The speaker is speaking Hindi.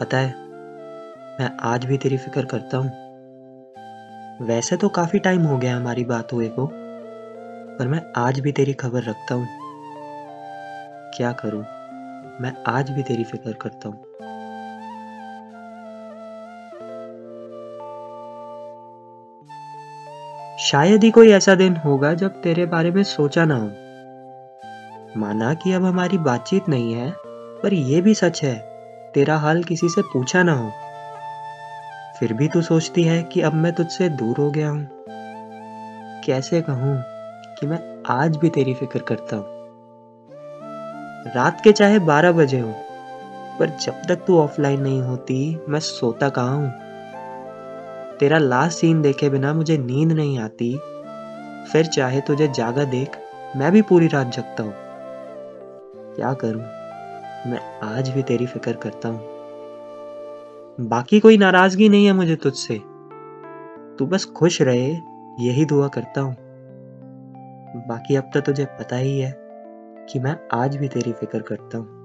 पता है, मैं आज भी तेरी फ़िक्र करता हूँ। वैसे तो काफ़ी टाइम हो गया हमारी बात हुए को, पर मैं आज भी तेरी खबर रखता हूँ। क्या करूँ? मैं आज भी तेरी फ़िक्र करता हूँ। शायद ही कोई ऐसा दिन होगा जब तेरे बारे में सोचा ना हो। माना कि अब हमारी बातचीत नहीं है, पर यह भी सच है तेरा हाल किसी से पूछा ना हो। फिर भी तू सोचती है कि अब मैं तुझसे दूर हो गया हूँ। कैसे कहूँ कि मैं आज भी तेरी फ़िक्र करता हूँ। रात के चाहे बारह बजे हो, पर जब तक तू ऑफलाइन नहीं होती, मैं सोता कहा हूँ? तेरा लास्ट सीन देखे बिना मुझे नींद नहीं आती। फिर चाहे तुझे जागा देख, मैं भी पूरी रात जगता हूँ। क्या करूँ? मैं आज भी तेरी फ़िक्र करता हूँ। बाकी कोई नाराज़गी नहीं है मुझे तुझसे। तू बस खुश रहे, यही दुआ करता हूँ। बाकी अब तो तुझे पता ही है कि मैं आज भी तेरी फ़िक्र करता हूँ।